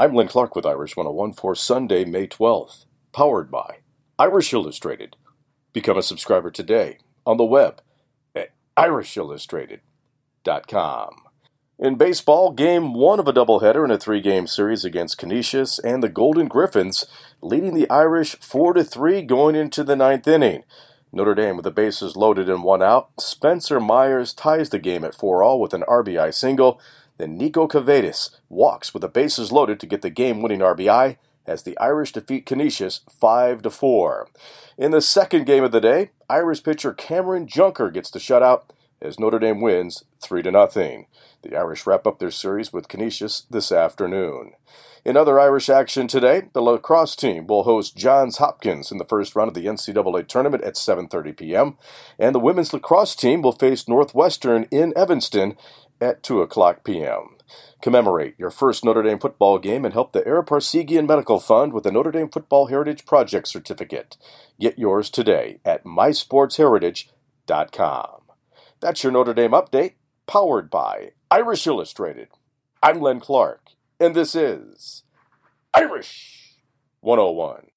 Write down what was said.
I'm Lynn Clark with Irish 101 for Sunday, May 12th. Powered by Irish Illustrated. Become a subscriber today on the web at irishillustrated.com. In baseball, game one of a doubleheader in a three game series against Canisius and the Golden Griffins, leading the Irish 4 to 3 going into the ninth inning. Notre Dame with the bases loaded and one out. Spencer Myers ties the game at 4 all with an RBI single. Then Nico Kavadas walks with the bases loaded to get the game winning RBI as the Irish defeat Canisius 5 to 4. In the second game of the day, Irish pitcher Cameron Junker gets the shutout as Notre Dame wins 3 to nothing. The Irish wrap up their series with Canisius this afternoon. In other Irish action today, the lacrosse team will host Johns Hopkins in the first round of the NCAA tournament at 7:30 p.m., and the women's lacrosse team will face Northwestern in Evanston at 2 o'clock p.m. Commemorate your first Notre Dame football game and help the Ara Parseghian Medical Fund with the Notre Dame Football Heritage Project certificate. Get yours today at mysportsheritage.com. That's your Notre Dame update, powered by Irish Illustrated. I'm Len Clark, and this is Irish 101.